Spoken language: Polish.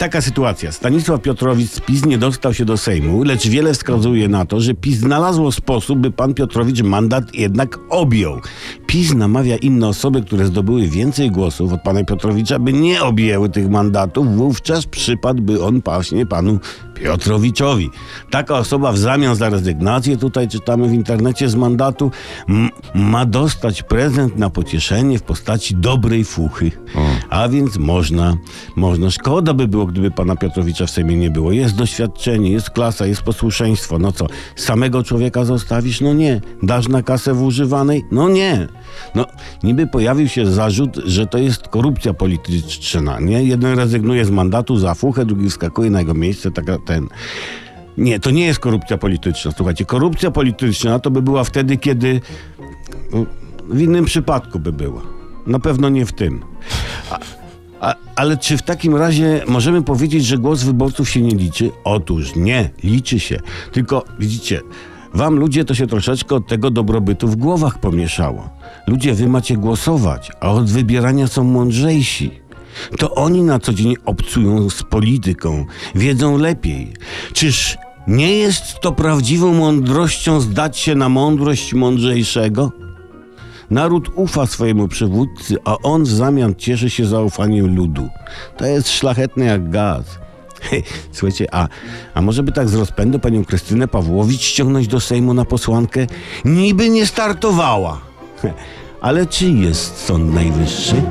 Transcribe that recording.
Taka sytuacja. Stanisław Piotrowicz z PiS nie dostał się do Sejmu, lecz wiele wskazuje na to, że PiS znalazło sposób, by pan Piotrowicz mandat jednak objął. PiS namawia inne osoby, które zdobyły więcej głosów od pana Piotrowicza, by nie objęły tych mandatów. Wówczas przypadłby on właśnie panu Piotrowiczowi. Taka osoba w zamian za rezygnację, tutaj czytamy w internecie z mandatu, ma dostać prezent na pocieszenie w postaci dobrej fuchy. A więc można, można. Szkoda by było, gdyby pana Piotrowicza w Sejmie nie było. Jest doświadczenie, jest klasa, jest posłuszeństwo. No co, samego człowieka zostawisz? No nie. Dasz na kasę w używanej? No nie. No, niby pojawił się zarzut, że to jest korupcja polityczna, nie? Jeden rezygnuje z mandatu za fuchę, drugi wskakuje na jego miejsce, taka ten... Nie, to nie jest korupcja polityczna. Słuchajcie, korupcja polityczna to by była wtedy, kiedy no, w innym przypadku by była. Na pewno nie w tym. A, a, ale czy w takim razie możemy powiedzieć, że głos wyborców się nie liczy? Otóż nie, liczy się. Tylko widzicie, wam ludzie to się troszeczkę od tego dobrobytu w głowach pomieszało. Ludzie, wy macie głosować, a od wybierania są mądrzejsi. To oni na co dzień obcują z polityką, wiedzą lepiej. Czyż nie jest to prawdziwą mądrością zdać się na mądrość mądrzejszego? Naród ufa swojemu przywódcy, a on w zamian cieszy się zaufaniem ludu. To jest szlachetne jak gaz. Słuchajcie, a, a może by tak z rozpędu panią Krystynę Pawłowicz ściągnąć do Sejmu na posłankę? Niby nie startowała. Ale czy jest Sąd Najwyższy?